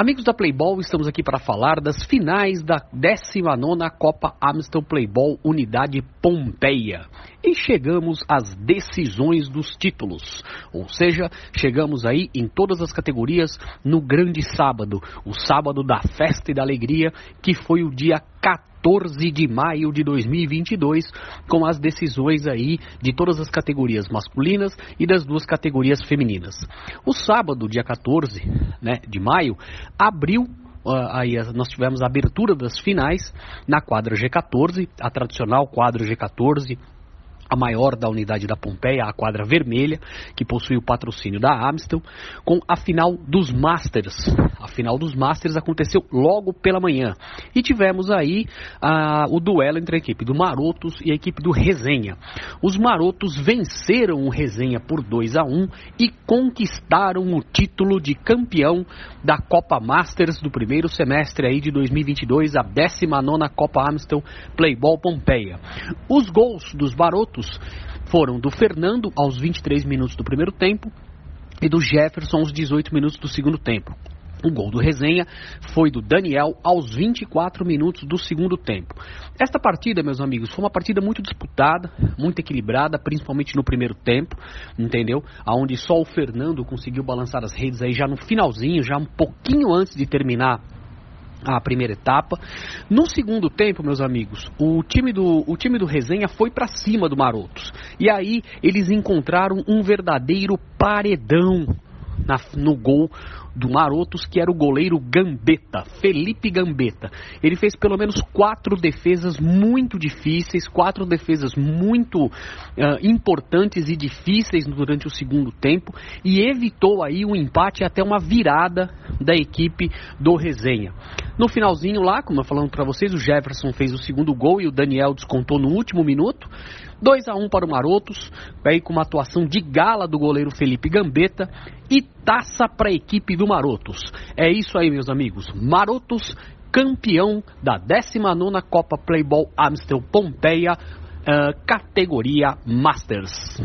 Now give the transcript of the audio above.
Amigos da Playball, estamos aqui para falar das finais da 19ª Copa Amstel Playball Unidade Pompeia. E chegamos às decisões dos títulos. Ou seja, chegamos aí em todas as categorias no grande sábado, o sábado da festa e da alegria, que foi o dia 14 de maio de 2022, com as decisões aí de todas as categorias masculinas e das duas categorias femininas. O sábado, dia 14 né, de maio, abriu Uh, aí nós tivemos a abertura das finais na quadra G14, a tradicional quadra G14 a maior da unidade da Pompeia, a quadra vermelha, que possui o patrocínio da Amstel, com a final dos Masters. A final dos Masters aconteceu logo pela manhã. E tivemos aí ah, o duelo entre a equipe do Marotos e a equipe do Resenha. Os Marotos venceram o Resenha por 2 a 1 e conquistaram o título de campeão da Copa Masters do primeiro semestre aí de 2022, a 19 Copa Amstel Playball Pompeia. Os gols dos Marotos foram do Fernando aos 23 minutos do primeiro tempo e do Jefferson aos 18 minutos do segundo tempo. O gol do Resenha foi do Daniel aos 24 minutos do segundo tempo. Esta partida, meus amigos, foi uma partida muito disputada, muito equilibrada, principalmente no primeiro tempo, entendeu? Aonde só o Fernando conseguiu balançar as redes aí já no finalzinho, já um pouquinho antes de terminar a primeira etapa. No segundo tempo, meus amigos, o time do, o time do Resenha foi para cima do Marotos. E aí eles encontraram um verdadeiro paredão na, no gol do Marotos, que era o goleiro Gambetta, Felipe Gambetta. Ele fez pelo menos quatro defesas muito difíceis, quatro defesas muito uh, importantes e difíceis durante o segundo tempo e evitou aí um empate até uma virada da equipe do Resenha. No finalzinho lá, como eu falando para vocês, o Jefferson fez o segundo gol e o Daniel descontou no último minuto. 2 a 1 para o Marotos, aí com uma atuação de gala do goleiro Felipe Gambetta e taça para a equipe do Marotos. É isso aí, meus amigos. Marotos, campeão da 19 Copa Playball Amstel Pompeia, uh, categoria Masters.